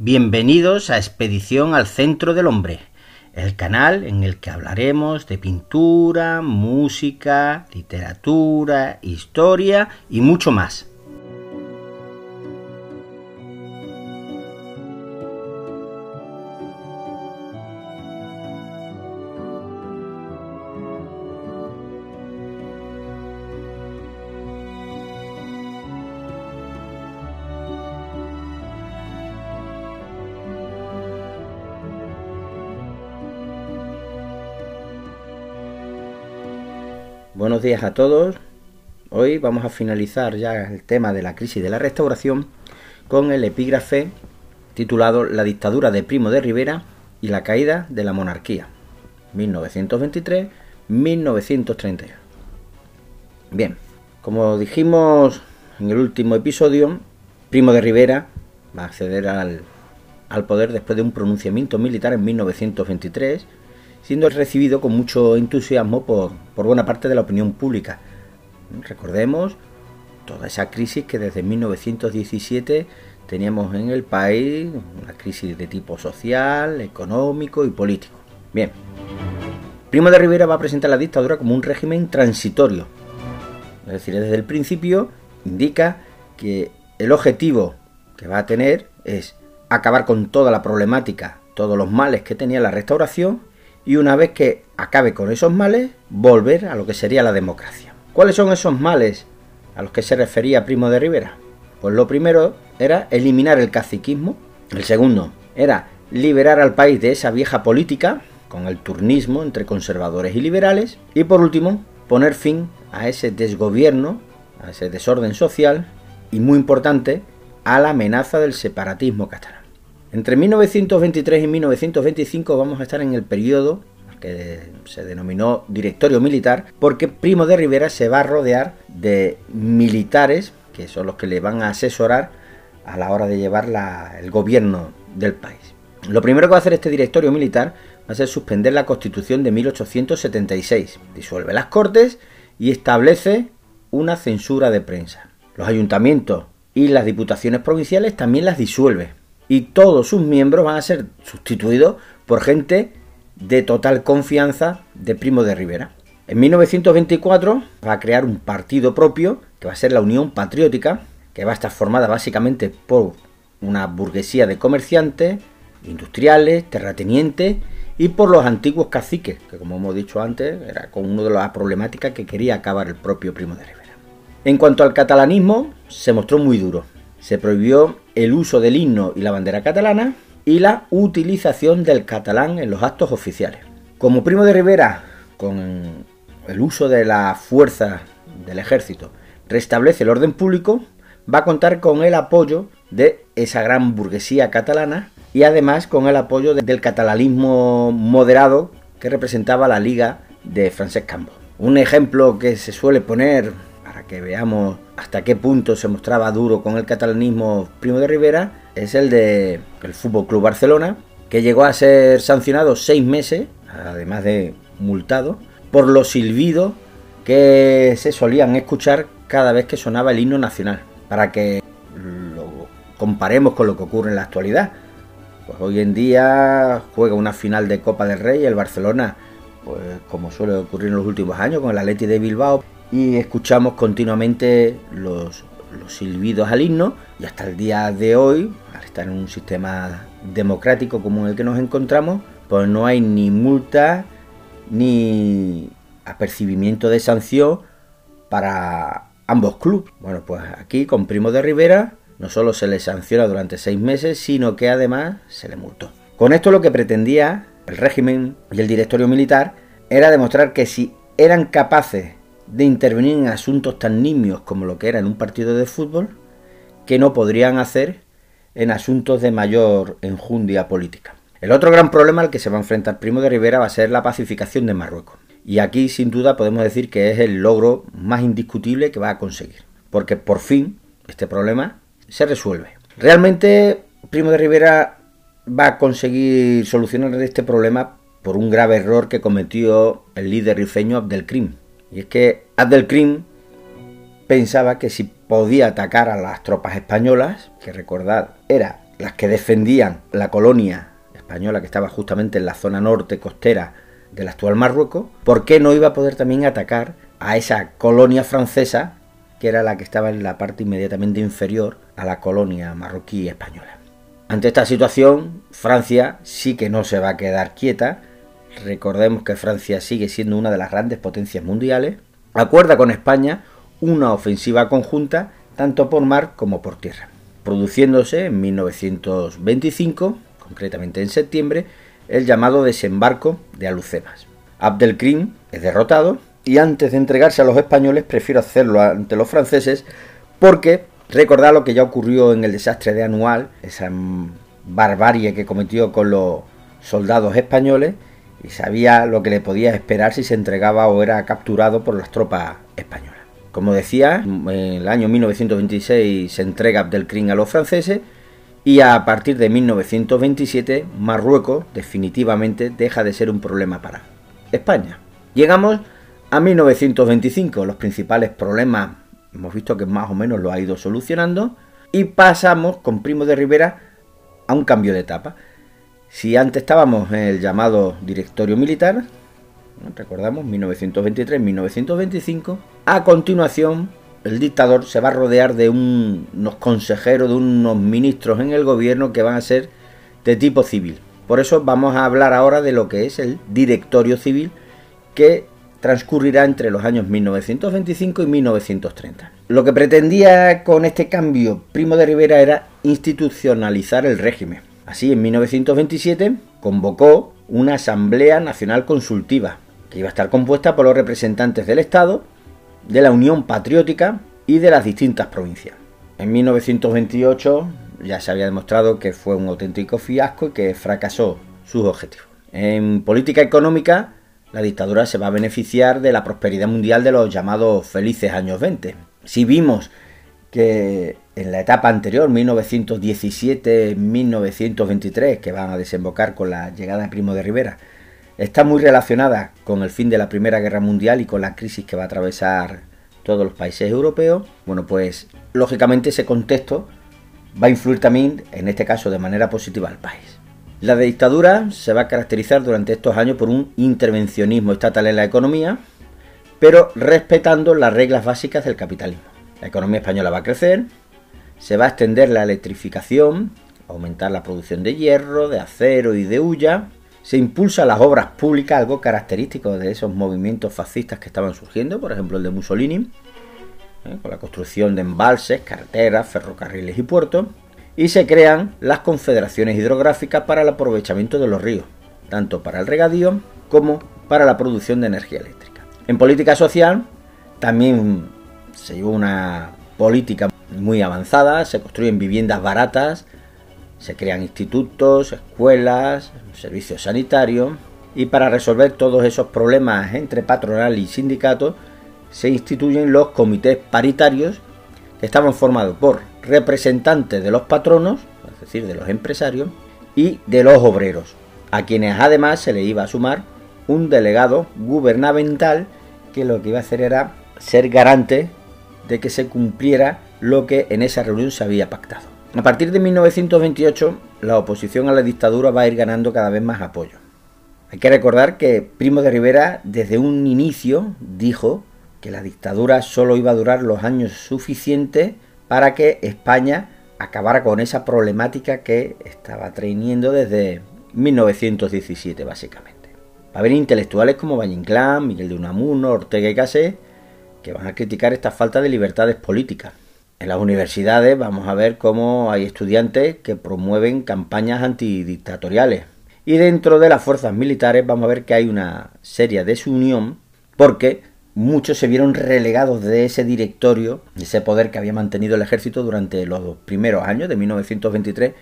Bienvenidos a Expedición al Centro del Hombre, el canal en el que hablaremos de pintura, música, literatura, historia y mucho más. Buenos días a todos. Hoy vamos a finalizar ya el tema de la crisis de la restauración con el epígrafe titulado La dictadura de Primo de Rivera y la caída de la monarquía, 1923-1931. Bien, como dijimos en el último episodio, Primo de Rivera va a acceder al, al poder después de un pronunciamiento militar en 1923 siendo recibido con mucho entusiasmo por, buena parte de la opinión pública. Recordemos toda esa crisis que desde 1917 teníamos en el país, una crisis de tipo social, económico y político. Bien, Primo de Rivera va a presentar la dictadura como un régimen transitorio. Es decir, desde el principio indica que el objetivo que va a tener es acabar con toda la problemática, todos los males que tenía la restauración y una vez que acabe con esos males, volver a lo que sería la democracia. ¿Cuáles son esos males a los que se refería Primo de Rivera? Pues lo primero era eliminar el caciquismo, el segundo era liberar al país de esa vieja política, con el turnismo entre conservadores y liberales, y por último, poner fin a ese desgobierno, a ese desorden social, y muy importante, a la amenaza del separatismo catalán. Entre 1923 y 1925 vamos a estar en el periodo que se denominó directorio militar, porque Primo de Rivera se va a rodear de militares, que son los que le van a asesorar a la hora de llevar el gobierno del país. Lo primero que va a hacer este directorio militar va a ser suspender la constitución de 1876, disuelve las cortes y establece una censura de prensa. Los ayuntamientos y las diputaciones provinciales también las disuelve y todos sus miembros van a ser sustituidos por gente de total confianza de Primo de Rivera. En 1924 va a crear un partido propio que va a ser la Unión Patriótica, que va a estar formada básicamente por una burguesía de comerciantes, industriales, terratenientes y por los antiguos caciques, que como hemos dicho antes era con una de las problemáticas que quería acabar el propio Primo de Rivera. En cuanto al catalanismo, se mostró muy duro. Se prohibió el uso del himno y la bandera catalana y la utilización del catalán en los actos oficiales. Como Primo de Rivera, con el uso de la fuerza del ejército, restablece el orden público, va a contar con el apoyo de esa gran burguesía catalana y además con el apoyo del catalanismo moderado que representaba la Liga de Francesc Cambó. Un ejemplo que se suele poner que veamos hasta qué punto se mostraba duro con el catalanismo Primo de Rivera, es el de el Fútbol Club Barcelona, que llegó a ser sancionado seis meses, además de multado, por los silbidos que se solían escuchar cada vez que sonaba el himno nacional, para que lo comparemos con lo que ocurre en la actualidad. Pues hoy en día juega una final de Copa del Rey el Barcelona, pues como suele ocurrir en los últimos años con el Atleti de Bilbao, y escuchamos continuamente los, silbidos al himno y hasta el día de hoy, al estar en un sistema democrático como el que nos encontramos, pues no hay ni multa ni apercibimiento de sanción para ambos clubes. Bueno, pues aquí con Primo de Rivera no solo se le sanciona durante seis meses, sino que además se le multó. Con esto lo que pretendía el régimen y el directorio militar era demostrar que si eran capaces de intervenir en asuntos tan nimios como lo que era en un partido de fútbol, que no podrían hacer en asuntos de mayor enjundia política. El otro gran problema al que se va a enfrentar Primo de Rivera va a ser la pacificación de Marruecos. Y aquí sin duda podemos decir que es el logro más indiscutible que va a conseguir. Porque por fin este problema se resuelve. Realmente Primo de Rivera va a conseguir solucionar este problema por un grave error que cometió el líder rifeño Abdelkrim, y es que Abdelkrim pensaba que si podía atacar a las tropas españolas, que recordad era las que defendían la colonia española que estaba justamente en la zona norte costera del actual Marruecos, ¿por qué no iba a poder también atacar a esa colonia francesa que era la que estaba en la parte inmediatamente inferior a la colonia marroquí española? Ante esta situación, Francia sí que no se va a quedar quieta. Recordemos que Francia sigue siendo una de las grandes potencias mundiales. Acuerda con España una ofensiva conjunta tanto por mar como por tierra, produciéndose en 1925, concretamente en septiembre, el llamado desembarco de Alucemas. Abdelkrim es derrotado y antes de entregarse a los españoles prefiere hacerlo ante los franceses porque Recordad lo que ya ocurrió en el desastre de Anual, esa barbarie que cometió con los soldados españoles y sabía lo que le podía esperar si se entregaba o era capturado por las tropas españolas. Como decía, en el año 1926 se entrega Abdelkrim a los franceses y a partir de 1927 Marruecos definitivamente deja de ser un problema para España. Llegamos a 1925, los principales problemas Hemos visto que más o menos lo ha ido solucionando. Y pasamos con Primo de Rivera a un cambio de etapa. Si antes estábamos en el llamado directorio militar, recordamos 1923-1925, a continuación el dictador se va a rodear de unos consejeros, de unos ministros en el gobierno que van a ser de tipo civil. Por eso vamos a hablar ahora de lo que es el directorio civil que transcurrirá entre los años 1925 y 1930. Lo que pretendía con este cambio Primo de Rivera era institucionalizar el régimen. Así, en 1927 convocó una Asamblea Nacional Consultiva, que iba a estar compuesta por los representantes del Estado, de la Unión Patriótica y de las distintas provincias. En 1928 ya se había demostrado que fue un auténtico fiasco y que fracasó sus objetivos. En política económica la dictadura se va a beneficiar de la prosperidad mundial de los llamados felices años 20. Si vimos que en la etapa anterior, 1917-1923, que van a desembocar con la llegada de Primo de Rivera, está muy relacionada con el fin de la Primera Guerra Mundial y con la crisis que va a atravesar todos los países europeos, bueno, pues lógicamente ese contexto va a influir también, en este caso de manera positiva, al país. La dictadura se va a caracterizar durante estos años por un intervencionismo estatal en la economía, pero respetando las reglas básicas del capitalismo. La economía española va a crecer, se va a extender la electrificación, aumentar la producción de hierro, de acero y de hulla, se impulsa las obras públicas, algo característico de esos movimientos fascistas que estaban surgiendo, por ejemplo el de Mussolini, ¿eh? con la construcción de embalses, carreteras, ferrocarriles y puertos, y se crean las confederaciones hidrográficas para el aprovechamiento de los ríos, tanto para el regadío como para la producción de energía eléctrica. En política social también se llevó una política muy avanzada, se construyen viviendas baratas, se crean institutos, escuelas, servicios sanitarios y para resolver todos esos problemas entre patronal y sindicato se instituyen los comités paritarios que estaban formados por representantes de los patronos, es decir, de los empresarios, y de los obreros, a quienes además se le iba a sumar un delegado gubernamental que lo que iba a hacer era ser garante de que se cumpliera lo que en esa reunión se había pactado. A partir de 1928, la oposición a la dictadura va a ir ganando cada vez más apoyo. Hay que recordar que Primo de Rivera desde un inicio dijo que la dictadura solo iba a durar los años suficientes para que España acabara con esa problemática que estaba teniendo desde 1917 básicamente. Va a haber intelectuales como Valle Inclán, Miguel de Unamuno, Ortega y Gasset que van a criticar esta falta de libertades políticas. En las universidades vamos a ver cómo hay estudiantes que promueven campañas antidictatoriales. Y dentro de las fuerzas militares vamos a ver que hay una seria desunión porque muchos se vieron relegados de ese directorio, de ese poder que había mantenido el ejército durante los primeros años, de 1923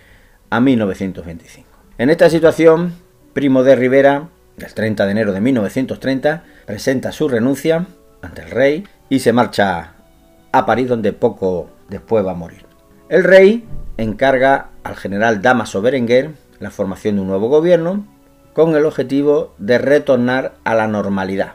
a 1925. En esta situación, Primo de Rivera, el 30 de enero de 1930, presenta su renuncia ante el rey y se marcha a París, donde poco después va a morir. El rey encarga al general Damaso Berenguer la formación de un nuevo gobierno con el objetivo de retornar a la normalidad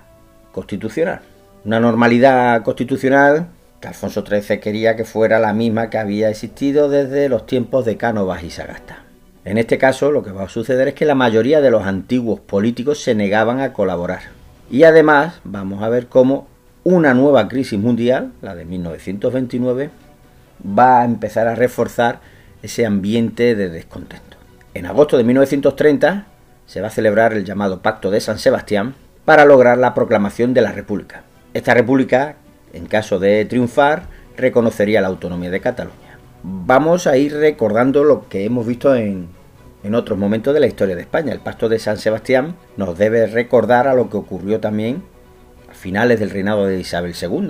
constitucional. Una normalidad constitucional que Alfonso XIII quería que fuera la misma que había existido desde los tiempos de Cánovas y Sagasta. En este caso, lo que va a suceder es que la mayoría de los antiguos políticos se negaban a colaborar. Y además, vamos a ver cómo una nueva crisis mundial, la de 1929, va a empezar a reforzar ese ambiente de descontento. En agosto de 1930 se va a celebrar el llamado Pacto de San Sebastián para lograr la proclamación de la República. Esta República, en caso de triunfar, reconocería la autonomía de Cataluña. Vamos a ir recordando lo que hemos visto en, otros momentos de la historia de España. El Pacto de San Sebastián nos debe recordar a lo que ocurrió también finales del reinado de Isabel II,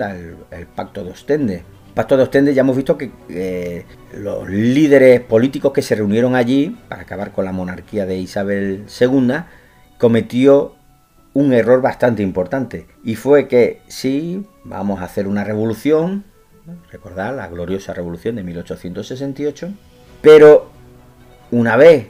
el Pacto de Ostende, Pacto de Ostende ya hemos visto que eh, los líderes políticos que se reunieron allí para acabar con la monarquía de Isabel II cometió un error bastante importante. Y fue que sí, vamos a hacer una revolución, recordad la gloriosa revolución de 1868, pero una vez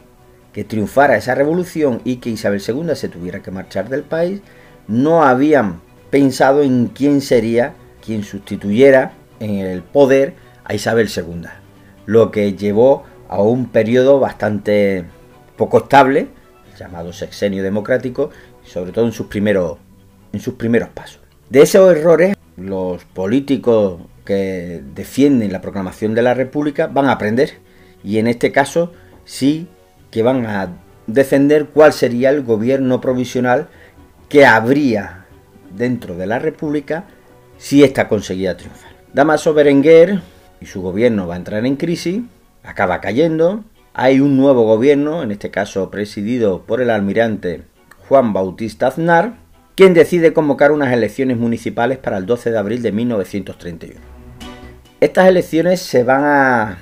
que triunfara esa revolución y que Isabel II se tuviera que marchar del país, no habían pensado en quién sería quien sustituyera en el poder a Isabel II, lo que llevó a un periodo bastante poco estable, llamado sexenio democrático, sobre todo en sus primeros, en sus primeros pasos. De esos errores, los políticos que defienden la proclamación de la República van a aprender y en este caso sí que van a defender cuál sería el gobierno provisional que habría dentro de la República si ésta conseguía triunfar. Damaso Berenguer y su gobierno va a entrar en crisis, acaba cayendo, hay un nuevo gobierno, en este caso presidido por el almirante Juan Bautista Aznar, quien decide convocar unas elecciones municipales para el 12 de abril de 1931. Estas elecciones se van a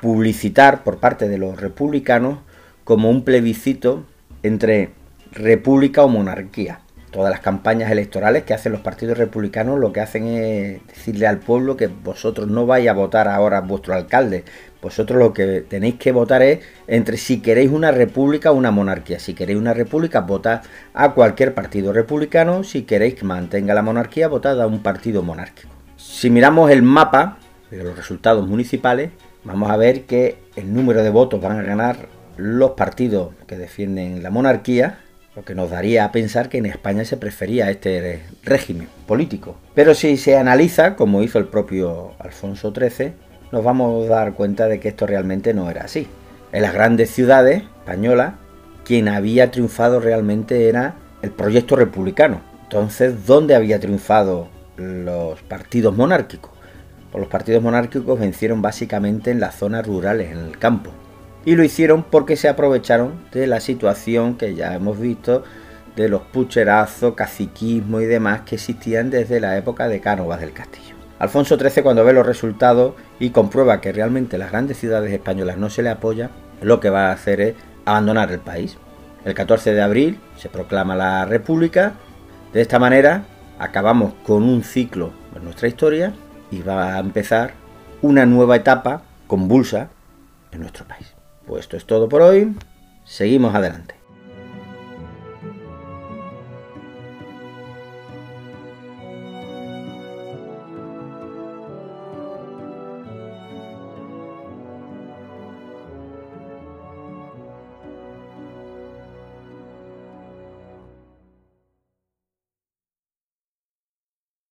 publicitar por parte de los republicanos como un plebiscito entre república o monarquía todas las campañas electorales que hacen los partidos republicanos lo que hacen es decirle al pueblo que vosotros no vais a votar ahora a vuestro alcalde. Vosotros lo que tenéis que votar es entre si queréis una república o una monarquía. Si queréis una república, votad a cualquier partido republicano. Si queréis que mantenga la monarquía, votad a un partido monárquico. Si miramos el mapa de los resultados municipales, vamos a ver que el número de votos van a ganar los partidos que defienden la monarquía lo que nos daría a pensar que en España se prefería este régimen político. Pero si se analiza, como hizo el propio Alfonso XIII, nos vamos a dar cuenta de que esto realmente no era así. En las grandes ciudades españolas, quien había triunfado realmente era el proyecto republicano. Entonces, ¿dónde había triunfado los partidos monárquicos? Pues los partidos monárquicos vencieron básicamente en las zonas rurales, en el campo y lo hicieron porque se aprovecharon de la situación que ya hemos visto de los pucherazos, caciquismo y demás que existían desde la época de Cánovas del Castillo. Alfonso XIII cuando ve los resultados y comprueba que realmente las grandes ciudades españolas no se le apoya, lo que va a hacer es abandonar el país. El 14 de abril se proclama la República. De esta manera acabamos con un ciclo en nuestra historia y va a empezar una nueva etapa convulsa en nuestro país. Pues esto es todo por hoy. Seguimos adelante.